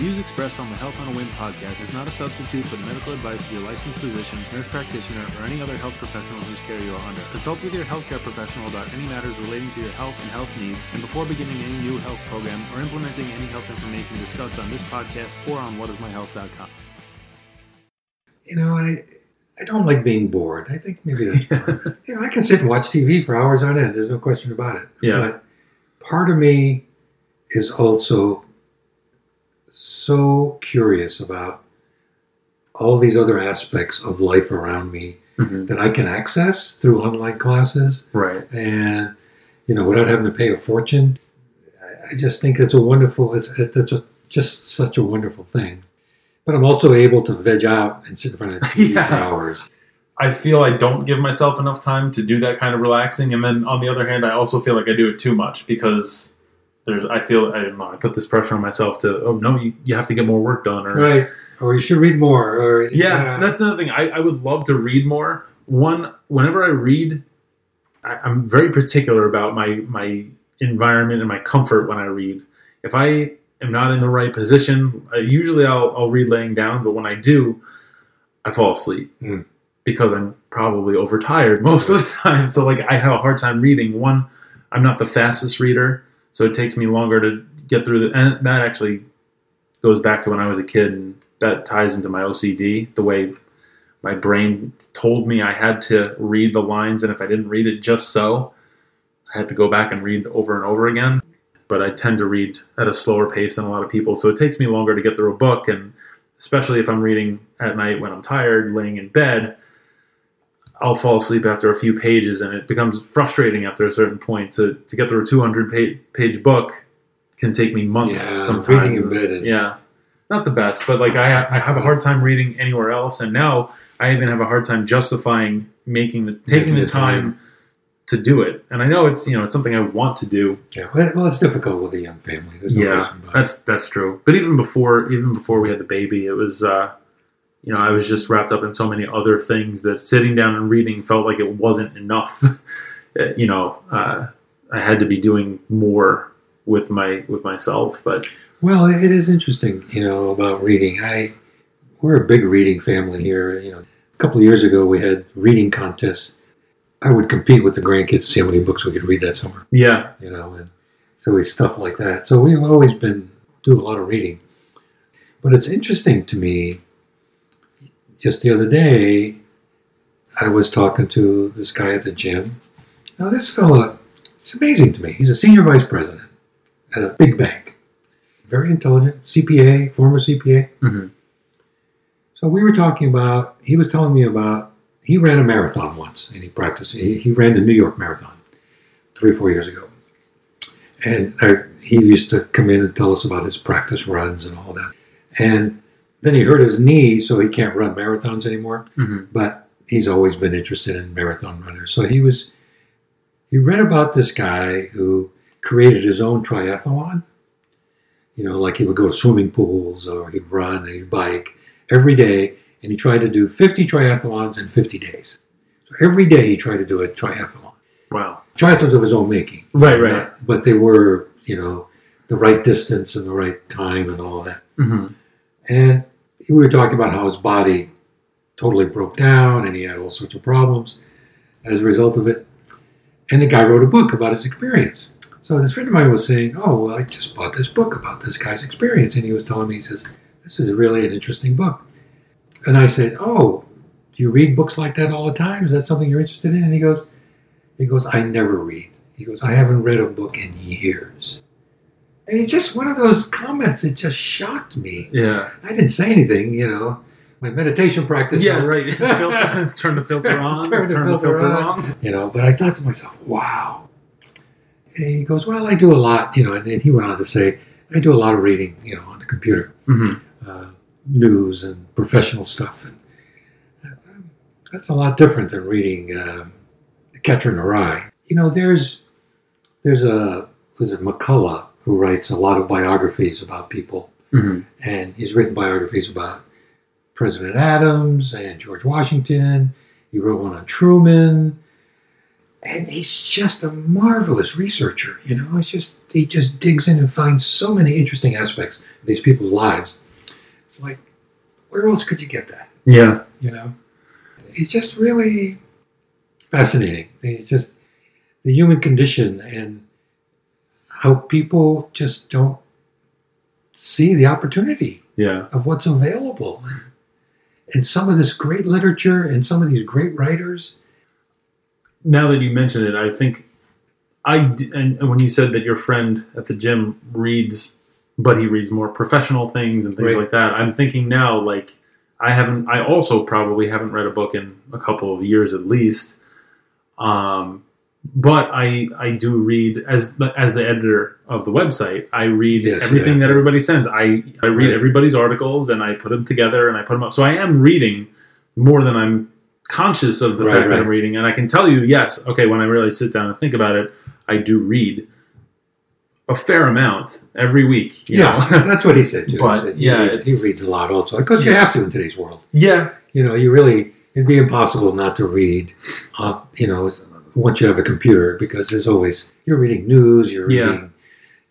views expressed on the Health on a WIMH podcast is not a substitute for the medical advice of your licensed physician, nurse practitioner, or any other health professional whose care you are under. Consult with your healthcare professional about any matters relating to your health and health needs, and before beginning any new health program or implementing any health information discussed on this podcast or on whatismyhealth.com. You know, I I don't like being bored. I think maybe that's part. you know, I can sit and watch TV for hours on end. There's no question about it. Yeah. But part of me is also so curious about all these other aspects of life around me Mm-hmm. that I can access through online classes Right. and you know without having to pay a fortune. I- just think it's a wonderful. It's it, it's a, just such a wonderful thing. But I'm also able to veg out and sit in front of the TV Yeah. for hours. I feel I don't give myself enough time to do that kind of relaxing, and then on the other hand, I also feel like I do it too much because there's. I feel I don't know. I put this pressure on myself to. Oh no, you, you have to get more work done, or Right. Or you should read more. Or yeah, that's another thing. I, I would love to read more. One, whenever I read, I, I'm very particular about my my environment and my comfort when I read. If I am not in the right position, uh, usually I'll, I'll read laying down, but when I do, I fall asleep Hmm. because I'm probably overtired most of the time. So like I have a hard time reading. One, I'm not the fastest reader, so it takes me longer to get through the. And that actually goes back to when I was a kid, and that ties into my OCD. The way my brain told me I had to read the lines, and if I didn't read it just so, I had to go back and read over and over again. But I tend to read at a slower pace than a lot of people, so it takes me longer to get through a book, and especially if I'm reading at night when I'm tired, laying in bed. I'll fall asleep after a few pages, and it becomes frustrating after a certain point. To, to get through a 200 page, page book can take me months. Yeah, sometimes. reading in bed is- yeah, not the best, but like I, I have a hard time reading anywhere else, and now I even have a hard time justifying making the taking the the time. time to do it. And I know it's you know it's something I want to do. Yeah. Well, it's difficult with a young family. There's no yeah, that's that's true. But even before even before we had the baby, it was uh, you know I was just wrapped up in so many other things that sitting down and reading felt like it wasn't enough. Uh, you know, uh, I had to be doing more with my with myself. But Well, it is interesting, you know, about reading. I we're a big reading family here. You know, a couple of years ago we had reading contests. I would compete with the grandkids to see how many books we could read that summer. yeah, You know, and so we stuff like that. So we've always been do a lot of reading. But it's interesting to me. Just the other day, I was talking to this guy at the gym. Now, this fella, it's amazing to me. He's a senior vice president at a big bank. Very intelligent, CPA, former CPA. hmm So we were talking about, he was telling me about, he ran a marathon once and he practiced, he, he ran the New York Marathon three or four years ago. And uh, he used to come in and tell us about his practice runs and all that. And then he hurt his knee, so he can't run marathons anymore. hmm But he's always been interested in marathon runners. So he was, he read about this guy who created his own triathlon. You know, like he would go to swimming pools or he'd run, or he'd bike every day. And he tried to do 50 triathlons in 50 days. So every day he tried to do a triathlon. wow, Triathlons of his own making. right, right. But, but they were, you know, the right distance and the right time and all that. hmm And we were talking about how his body totally broke down and he had all sorts of problems as a result of it. And the guy wrote a book about his experience. So this friend of mine was saying, Oh, well, I just bought this book about this guy's experience. And he was telling me, he says, This is really an interesting book. And I said, Oh, do you read books like that all the time? Is that something you're interested in? And he goes, he goes, I never read. He goes, I haven't read a book in years. And it's just one of those comments that just shocked me. Yeah, I didn't say anything, you know. My meditation practice. yeah, helped. right. filter, turn the filter on. Turn Turn, the filter filter on. on. You know, but I thought to myself, wow. And he goes, well, I do a lot, you know, and then he went on to say, I do a lot of reading, you know, on the computer, hmm uh, news and professional stuff. And uh, that's a lot different than reading um, Catcher in the Rye. You know, there's there's a was it McCullough who writes a lot of biographies about people hmm and he's written biographies about President Adams and George Washington. He wrote one on Truman. and he's just a marvelous researcher. You know, it's just he just digs in and finds so many interesting aspects of these people's lives. It's like, where else could you get that? Yeah. You know, it's just really fascinating. It's just the human condition and how people just don't see the opportunity Yeah. of what's available. And some of this great literature and some of these great writers. Now that you mention it, I think I and when you said that your friend at the gym reads, but he reads more professional things and things Right. like that. I'm thinking now, like I haven't. I also probably haven't read a book in a couple of years at least. Um, but I I do read as the, as the editor of the website. I read Yes, everything yeah. that everybody sends. I I read Right. everybody's articles and I put them together and I put them up. So I am reading more than I'm conscious of the Right, fact that. I'm reading. And I can tell you, yes, okay, when I really sit down and think about it, I do read a fair amount every week. Yeah, that's what he said too. But, he, said he, yeah, reads, he reads a lot also because you have to in today's world. yeah, You know, you really it'd be impossible not to read. Uh, you know, once you have a computer because there's always you're reading news, you're Yeah. reading,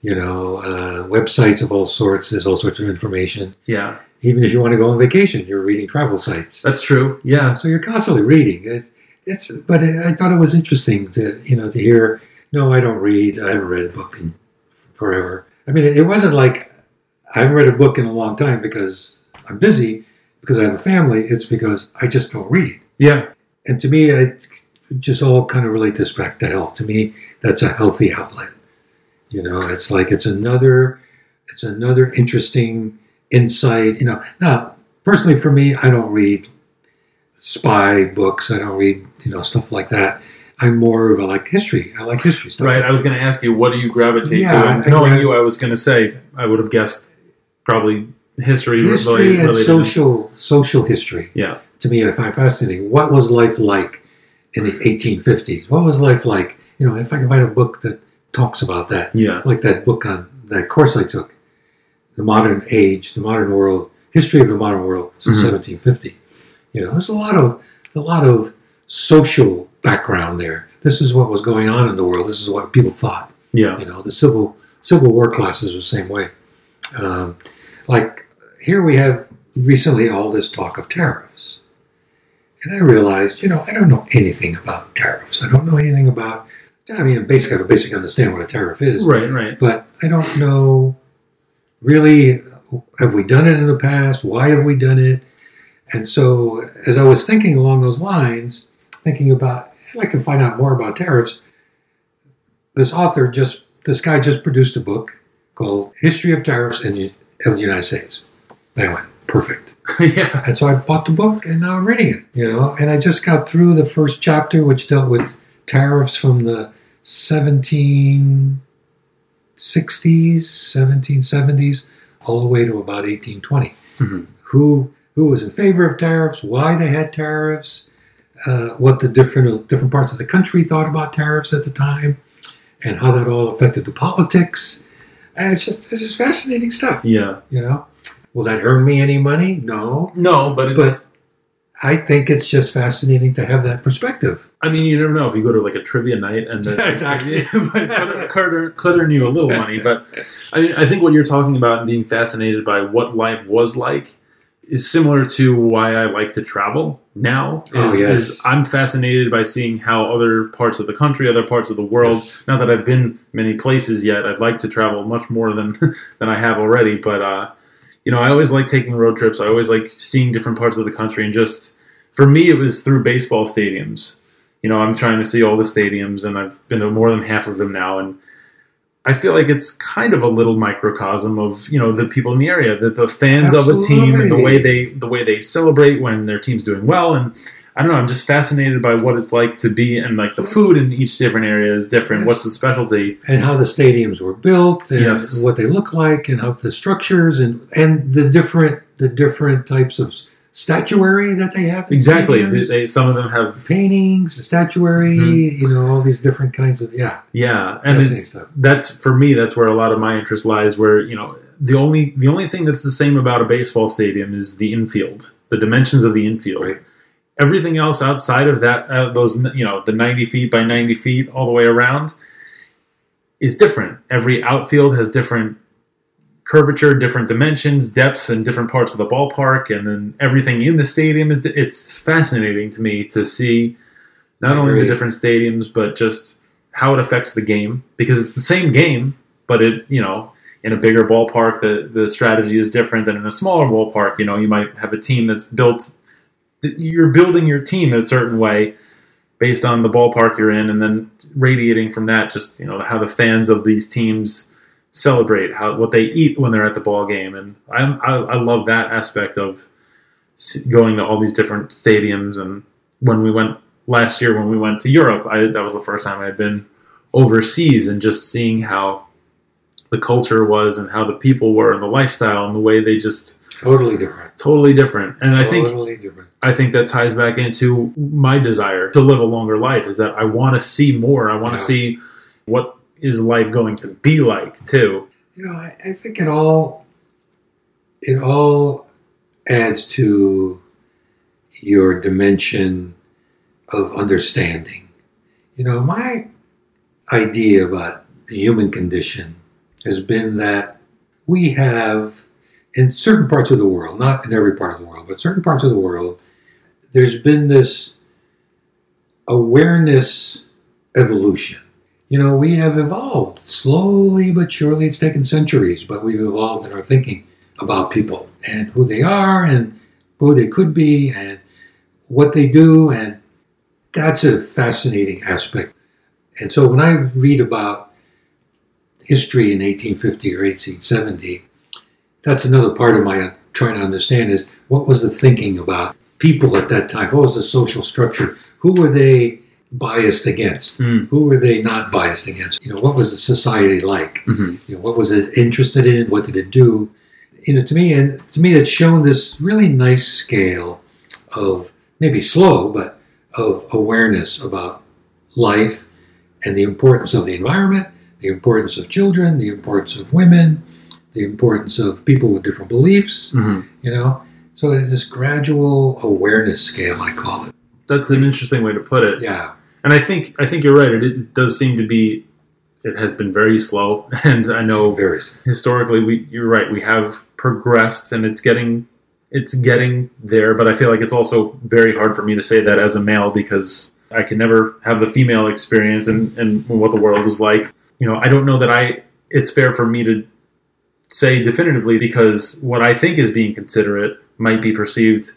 you know, uh, websites of all sorts. There's all sorts of information. yeah, Even if you want to go on vacation, you're reading travel sites. that's true. Yeah, So you're constantly reading. It, it's but I thought it was interesting to you know to hear. No, I don't read. I haven't read a book in forever. I mean, it wasn't like I haven't read a book in a long time because I'm busy because I have a family. It's because I just don't read. yeah, And to me, I just all kind of relate this back to health. To me, that's a healthy outlet. You know, it's like it's another, it's another interesting insight. You know, now personally for me, I don't read spy books. I don't read you know stuff like that. I'm more of a like history. I like history stuff. right. I was going to ask you, what do you gravitate Yeah, to? Knowing you, I was going to say I would have guessed probably history, History related. and related. social social history. Yeah, to me I find fascinating. What was life like in the 1850s? What was life like? You know, if I can find a book that talks about that, yeah, like that book on that course I took, the modern age, the modern world, history of the modern world since Mhm. 1750. You know, there's a lot of a lot of social background there. This is what was going on in the world. This is what people thought. yeah, You know, the civil civil war classes were the same way. Um, like here we have recently all this talk of tariffs, and I realized, you know, I don't know anything about tariffs. I don't know anything about. I mean, basically, I basically understand what a tariff is, right, right. but I don't know really. Have we done it in the past? Why have we done it? And so, as I was thinking along those lines, thinking about, I'd like to find out more about tariffs. This author just, this guy just produced a book called "History of Tariffs in the, the United States." And I went, perfect. yeah, And so I bought the book and now I'm reading it, you know. And I just got through the first chapter, which dealt with tariffs from the 1760s, 1770s, all the way to about 1820. Mhm. Who who was in favor of tariffs? Why they had tariffs? Uh, what the different different parts of the country thought about tariffs at the time, and how that all affected the politics. And it's just this is fascinating stuff, yeah. you know. Will that earn me any money? No. No, but it's. I think it's just fascinating to have that perspective. I mean, you never know if you go to like a trivia night and then Exactly. but could, could, earn- could earn you a little money. But I I think what you're talking about and being fascinated by what life was like is similar to why I like to travel now. Is, Oh, yes. is I'm fascinated by seeing how other parts of the country, other parts of the world. Yes. Not that I've been many places yet. I'd like to travel much more than than I have already. But uh, you know, I always like taking road trips. I always like seeing different parts of the country, and just for me, it was through baseball stadiums. You know, I'm trying to see all the stadiums, and I've been to more than half of them now, and I feel like it's kind of a little microcosm of you know the people in the area, that the fans of a team, and the way they the way they celebrate when their team's doing well, and I don't know. I'm just fascinated by what it's like to be, and like the food in each different area is different. Yes. What's the specialty? And how the stadiums were built and Yes. what they look like and how the structures and, and the different the different types of statuary that they have. Exactly. They, they, some of them have paintings, statuary, Mhm. you know, all these different kinds of yeah. Yeah, and it's stuff. that's for me. That's where a lot of my interest lies. Where you know the only the only thing that's the same about a baseball stadium is the infield, the dimensions of the infield, Right. Everything else outside of that, uh, those you know, the ninety feet by ninety feet all the way around, is different. Every outfield has different curvature, different dimensions, depths, and different parts of the ballpark, and then everything in the stadium is. It's fascinating to me to see not only the different stadiums, but just how it affects the game because it's the same game, but it you know in a bigger ballpark the the strategy is different than in a smaller ballpark. You know, you might have a team that's built. You're building your team a certain way based on the ballpark you're in, and then radiating from that, just you know how the fans of these teams celebrate, how what they eat when they're at the ball game, and I I, I love that aspect of going to all these different stadiums. And when we went last year, when we went to Europe, I, that was the first time I had been overseas, and just seeing how the culture was and how the people were and the lifestyle and the way they just Totally different. totally different. And I think totally different. I think that ties back into my desire to live a longer life is that I want to see more. I want to Yeah. see what is life going to be like too. You know, I, I think it all it all adds to your dimension of understanding. You know, my idea about the human condition has been that we have in certain parts of the world, not in every part of the world, but certain parts of the world, there's been this awareness evolution. You know, we have evolved slowly but surely. It's taken centuries, but we've evolved in our thinking about people and who they are and who they could be and what they do. And that's a fascinating aspect. And so when I read about history in 1850 or 1870, that's another part of my trying to understand is what was the thinking about people at that time? What was the social structure? Who were they biased against? Mm. Who were they not biased against? You know, what was the society like? Mm-hmm. You know, what was it interested in? What did it do? You know, to me, and to me, it's shown this really nice scale of maybe slow, but of awareness about life and the importance of the environment, the importance of children, the importance of women, the importance of people with different beliefs. Mm-hmm. You know, so it's this gradual awareness scale, I call it. That's an interesting way to put it. Yeah, And I think I think you're right. It, it does seem to be. It has been very slow, and I know very. historically we. You're right. We have progressed, and it's getting it's getting there. But I feel like it's also very hard for me to say that as a male because I can never have the female experience and and what the world is like. You know, I don't know that I. It's fair for me to say definitively because what I think is being considerate might be perceived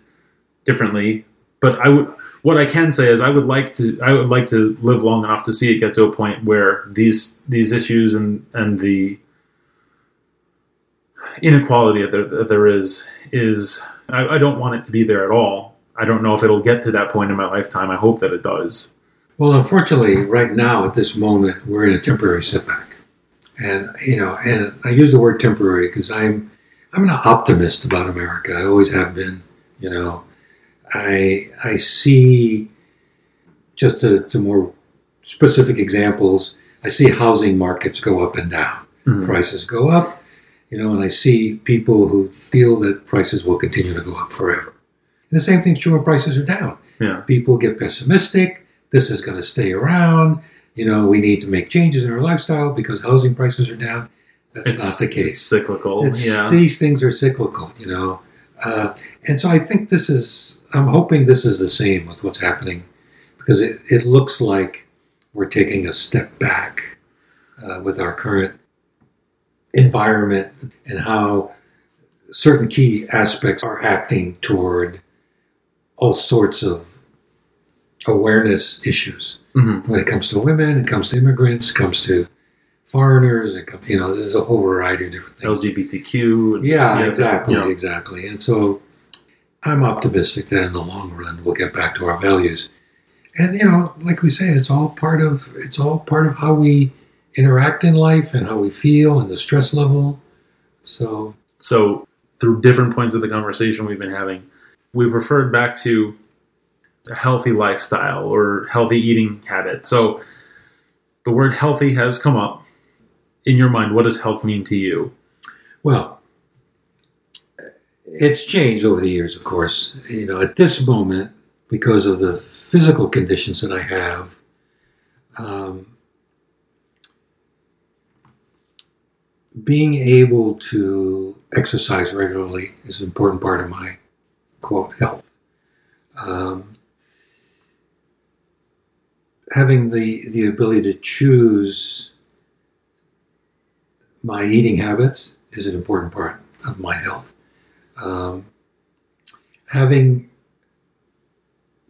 differently. But I would what I can say is I would like to I would like to live long enough to see it get to a point where these these issues and and the inequality that there, that there is is I, I don't want it to be there at all. I don't know if it'll get to that point in my lifetime. I hope that it does. Well, unfortunately, right now at this moment, we're in a temporary setback, and you know, and I use the word temporary because I'm I'm an optimist about America. I always have been. You know, I I see just to, to more specific examples. I see housing markets go up and down, Mhm. prices go up, you know, and I see people who feel that prices will continue to go up forever. And the same thing's true when prices are down Yeah. people get pessimistic. This is going to stay around. You know, we need to make changes in our lifestyle because housing prices are down. That's It's not the It's case. cyclical. It's, yeah. These things are cyclical, you know. Uh, and so I think this is, I'm hoping this is the same with what's happening because it, it looks like we're taking a step back uh, with our current environment and how certain key aspects are acting toward all sorts of awareness issues hmm when it comes to women, it comes to immigrants, it comes to foreigners, it comes, you know, there's a whole variety of different things. LGBTQ. and- Yeah, exactly, Yeah. exactly. And so I'm optimistic that in the long run we'll get back to our values. And you know, like we say, it's all part of it's all part of how we interact in life and how we feel and the stress level. So So, through different points of the conversation we've been having, we've referred back to a healthy lifestyle or healthy eating habit. So, the word healthy has come up. In your mind, what does health mean to you? Well, it's changed over the years, of course. You know, at this moment, because of the physical conditions that I have, um, being able to exercise regularly is an important part of my quote health. Um, having the the ability to choose my eating habits is an important part of my health. Um, having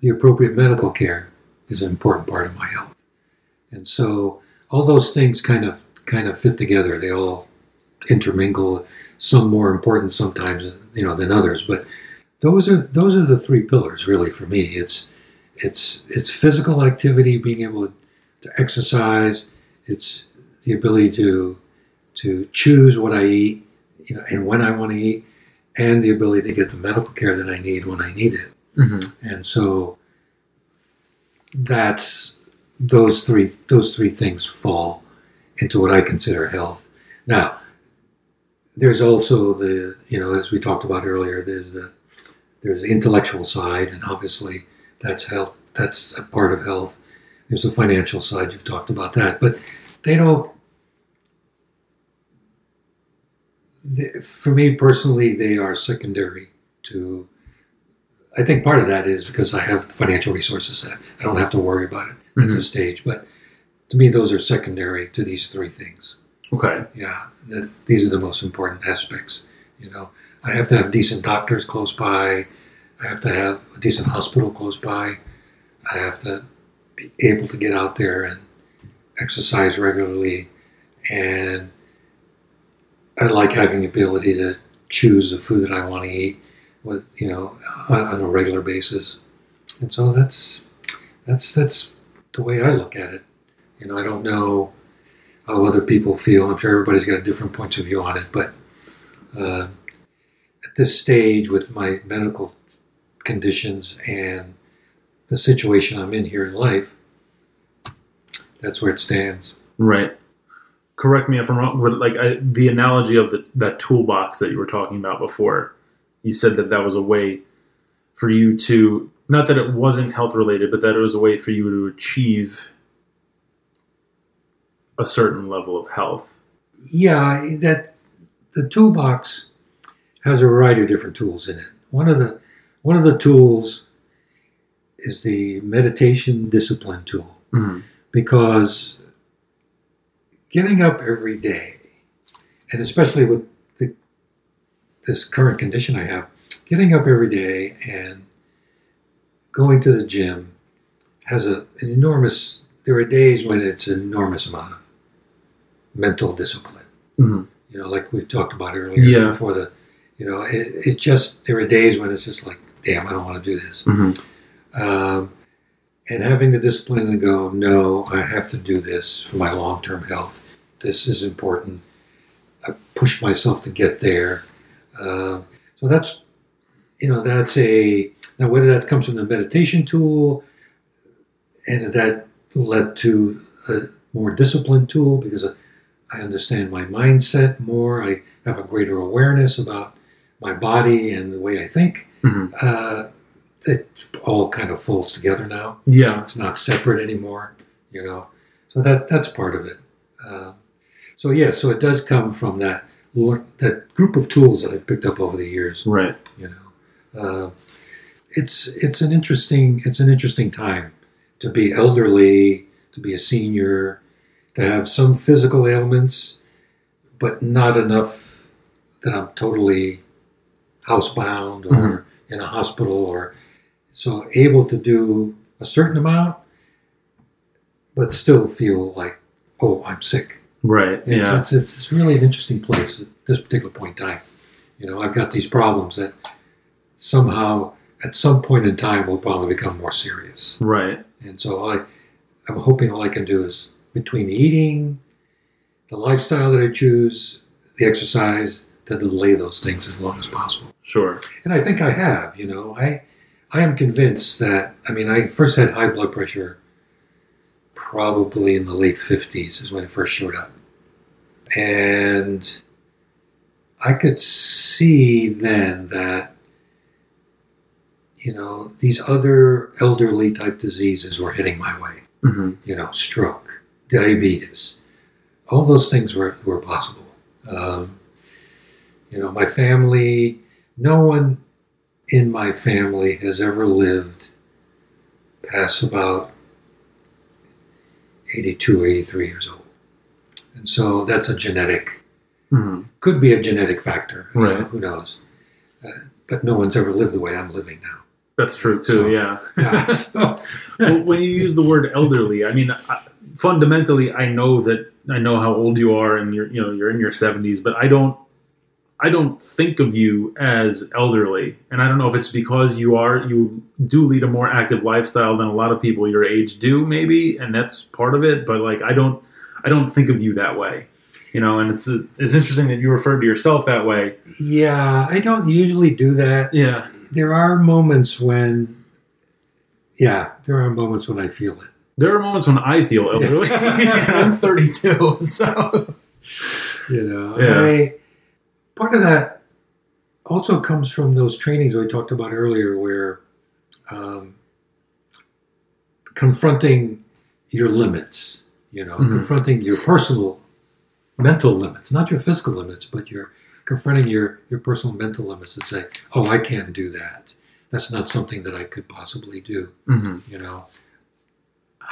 the appropriate medical care is an important part of my health, and so all those things kind of kind of fit together. They all intermingle. Some more important sometimes, you know, than others, but those are those are the three pillars really for me. It's it's it's physical activity, being able to exercise. It's the ability to to choose what I eat, you know, and when I want to eat, and the ability to get the medical care that I need when I need it. Mm-hmm. And so that's those three those three things fall into what I consider health. Now, there's also the you know as we talked about earlier, there's the there's the intellectual side, and obviously that's health. That's a part of health. There's the financial side. You've talked about that, but they don't. they- For me personally, they are secondary to. I think part of that is because I have financial resources that I don't have to worry about it at Mhm. this stage. But to me, those are secondary to these three things. Okay. Yeah, that these are the most important aspects. You know, I have to have decent doctors close by. I have to have a decent hospital close by. I have to be able to get out there and exercise regularly, and I like having the ability to choose the food that I want to eat with you know on, on a regular basis. And so that's that's that's the way I look at it. You know, I don't know how other people feel. I'm sure everybody's got different points of view on it, but uh, at this stage, with my medical conditions and the situation I'm in here in life, that's where it stands. Right. Correct me if I'm wrong. But like I, the analogy of the that toolbox that you were talking about before, you said that that was a way for you to not that it wasn't health related, but that it was a way for you to achieve a certain level of health. Yeah, that the toolbox has a variety of different tools in it. One of the one of the tools is the meditation discipline tool. Mm-hmm. because getting up every day, and especially with the, this current condition I have, getting up every day and going to the gym has a, an enormous. There are days when it's an enormous amount of mental discipline. Mm-hmm. You know, like we've talked about earlier Yeah. before the. You know, it, it just there are days when it's just like, damn, I don't want to do this Mm-hmm. um, and having the discipline to go, no, I have to do this for my long term health. This is important. I push myself to get there. Um so that's, you know, that's a now whether that comes from the meditation tool, and that led to a more disciplined tool because I understand my mindset more. I have a greater awareness about my body and the way I think. Mm-hmm. Uh, it all kind of folds together now. Yeah. It's not separate anymore, you know. So that that's part of it. Um, so yeah, so it does come from that that group of tools that I've picked up over the years. Right. You know, uh, it's it's an interesting it's an interesting time to be elderly, to be a senior, to have some physical ailments, but not enough that I'm totally housebound or in a hospital or so able to do a certain amount, but still feel like, oh, I'm sick. Right. It's, yeah. it's, it's really an interesting place at this particular point in time. You know, I've got these problems that somehow, at some point in time, will probably become more serious. Right. And so I, I'm hoping all I can do is between the eating, the lifestyle that I choose, the exercise, to delay those things as long as possible. Sure. And I think I have. You know, I I am convinced that. I mean, I first had high blood pressure probably in the late fifties is when it first showed up, and I could see then that you know, these other elderly type diseases were hitting my way. hmm You know, stroke, diabetes, all those things were, were possible. Um, you know, my family, no one in my family has ever lived past about 82 or 83 years old. And so that's a genetic, hmm could be a genetic factor. you know, Right. who knows? Uh, but no one's ever lived the way I'm living now. That's true too. So- yeah. Yeah, so, well, when you use the word elderly, I mean, I, fundamentally, I know that I know how old you are, and you're you know you're in your seventies, but I don't. I don't think of you as elderly, and I don't know if it's because you are you do lead a more active lifestyle than a lot of people your age do, maybe, and that's part of it. But like, I don't, I don't think of you that way, you know. And it's it's interesting that you referred to yourself that way. yeah, I don't usually do that. Yeah, There are moments when, yeah, there are moments when I feel it. there are moments when I feel elderly. I'm 32, so You know, Yeah. I, part of that also comes from those trainings we talked about earlier, where um, confronting your limits, you know, Mhm. confronting your personal mental limits, not your physical limits, but you're confronting your, your personal mental limits and say, oh, I can't do that. That's not something that I could possibly do. hmm you know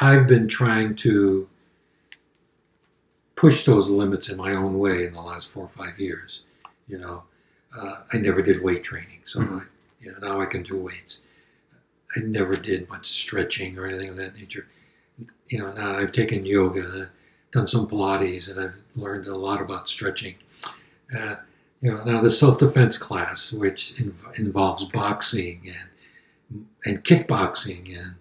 i've been trying to push those limits in my own way in the last four or five years you know uh, i never did weight training so Mhm. I, you know now i can do weights i never did much stretching or anything of that nature you know now i've taken yoga and I've done some pilates and i've learned a lot about stretching uh, you know now the self-defense class which inv- involves boxing and and kickboxing and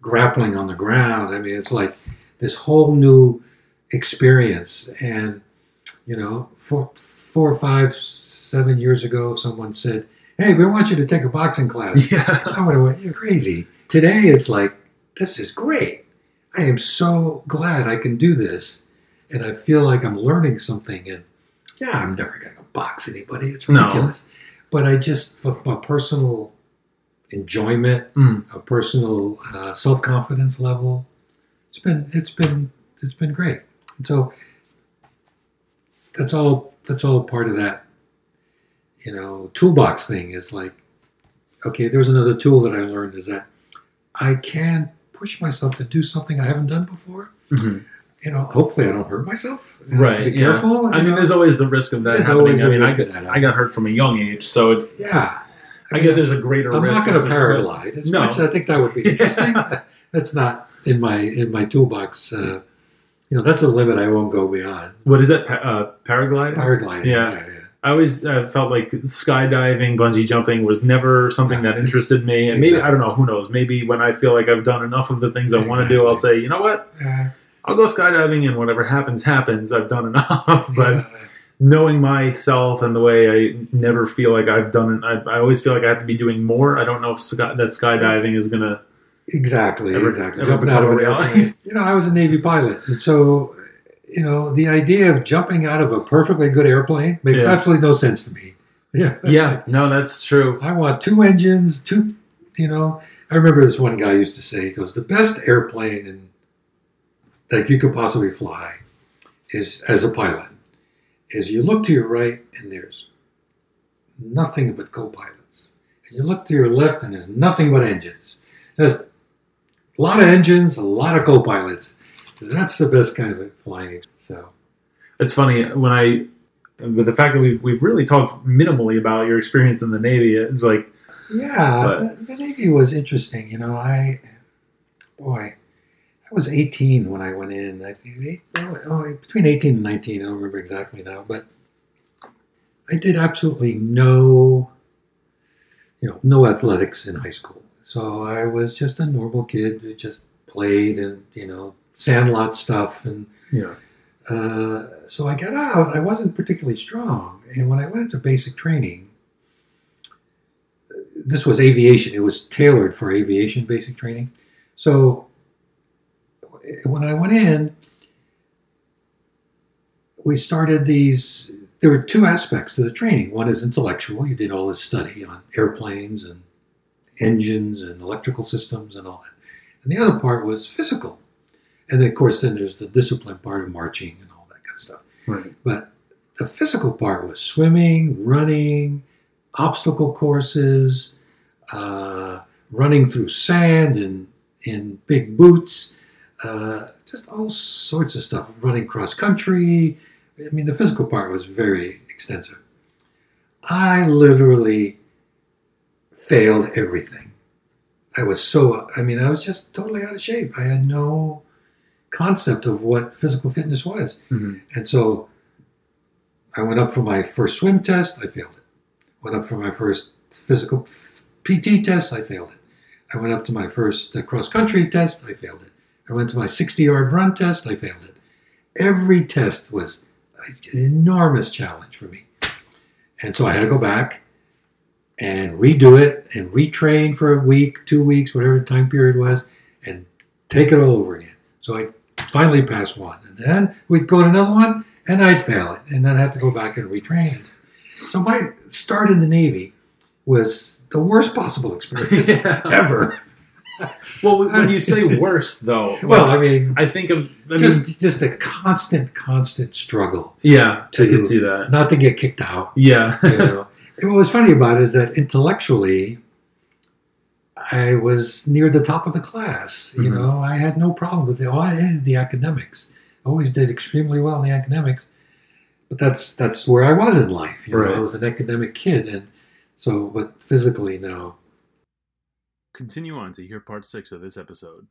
grappling on the ground. I mean, it's like this whole new experience. And you know, four, four, five, seven years ago, someone said, "Hey, we want you to take a boxing class." yeah, I would have went, "You're crazy." Today, it's like, "This is great. I am so glad I can do this, and I feel like I'm learning something." And yeah, I'm never going to box anybody. It's No. ridiculous. But I just, for my personal enjoyment, Mm. a personal uh, self confidence level. It's been it's been it's been great. And so that's all that's all part of that. You know, toolbox thing is like, okay, there's another tool that I learned is that I can push myself to do something I haven't done before. hmm You know, hopefully I don't hurt myself. I right. Be yeah. careful. I you mean, know. there's always the risk of that There's happening. I mean, I got, that I got hurt from a young age, so it's. yeah. I get there's a greater I'm risk. not going to paralyze as No. much. as I think that would be interesting. that's not in my in my toolbox. Uh, you know, that's a limit I won't go beyond. What is that? Pa- uh, paragliding. Paragliding. Yeah. yeah, yeah. I always uh, felt like skydiving, bungee jumping was never something that interested me. And maybe I don't know. Who knows? Maybe when I feel like I've done enough of the things I want to do, I'll say, you know what? Uh, I'll go skydiving, and whatever happens, happens. I've done enough. but yeah. knowing myself and the way I never feel like I've done it, I, I always feel like I have to be doing more. I don't know if sky, that skydiving is gonna. Exactly, Ever- exactly. ever Jumping out of an a reality? airplane. You know, I was a Navy pilot, and so you know, the idea of jumping out of a perfectly good airplane makes Yeah. absolutely no sense to me. Yeah, Yeah, no, that's true. I want two engines, two. You know, I remember this one guy used to say, he goes, "The best airplane in, that you could possibly fly is as a pilot is you look to your right and there's nothing but co-pilots, and you look to your left and there's nothing but engines. Just a lot of engines, a lot of co-pilots. That's the best kind of flying. So It's funny when I, with the fact that we've we've really talked minimally about your experience in the Navy. It's like, yeah, But- the, the Navy was interesting. You know, I boy. I was 18 when I went in. I think oh, oh, between 18 and 19. I don't remember exactly now, but I did absolutely no, you know, no athletics in high school. So I was just a normal kid who just played and you know sandlot stuff and yeah, uh, so I got out. I wasn't particularly strong, and when I went into basic training, this was aviation. It was tailored for aviation basic training. So when I went in, we started these. There were two aspects to the training. One is intellectual. You did all this study on airplanes and engines and electrical systems and all that. And the other part was physical. And then, of course, then there's the discipline part of marching and all that kind of stuff. Right. But the physical part was swimming, running, obstacle courses, uh, running through sand in, in big boots, uh, just all sorts of stuff, running cross country. I mean, the physical part was very extensive. I literally failed everything. I was so, I mean, I was just totally out of shape. I had no concept of what physical fitness was. hmm And so I went up for my first swim test, I failed it. Went up for my first physical PT test, I failed it. I went up to my first uh, cross country test, I failed it. I went to my 60 yard run test, I failed it. Every test was an enormous challenge for me. And so I had to go back and redo it and retrain for a week, two weeks, whatever the time period was, and take it all over again. So I finally passed one. And then we'd go to another one and I'd fail it. And then I'd have to go back and retrain. So my start in the Navy was the worst possible experience Yeah. ever. Well, when you say worst, though, Well, I mean, I think of. I mean, just just a constant, constant struggle yeah, I to- can see that. not to get kicked out. Yeah, You know, what was funny about it is that intellectually, I was near the top of the class. You Mhm. know, I had no problem with the, all I the academics. I always did extremely well in the academics, but that's that's where I was in life. You know, I was an academic kid, and so but physically, no. Continue on to hear part six of this episode.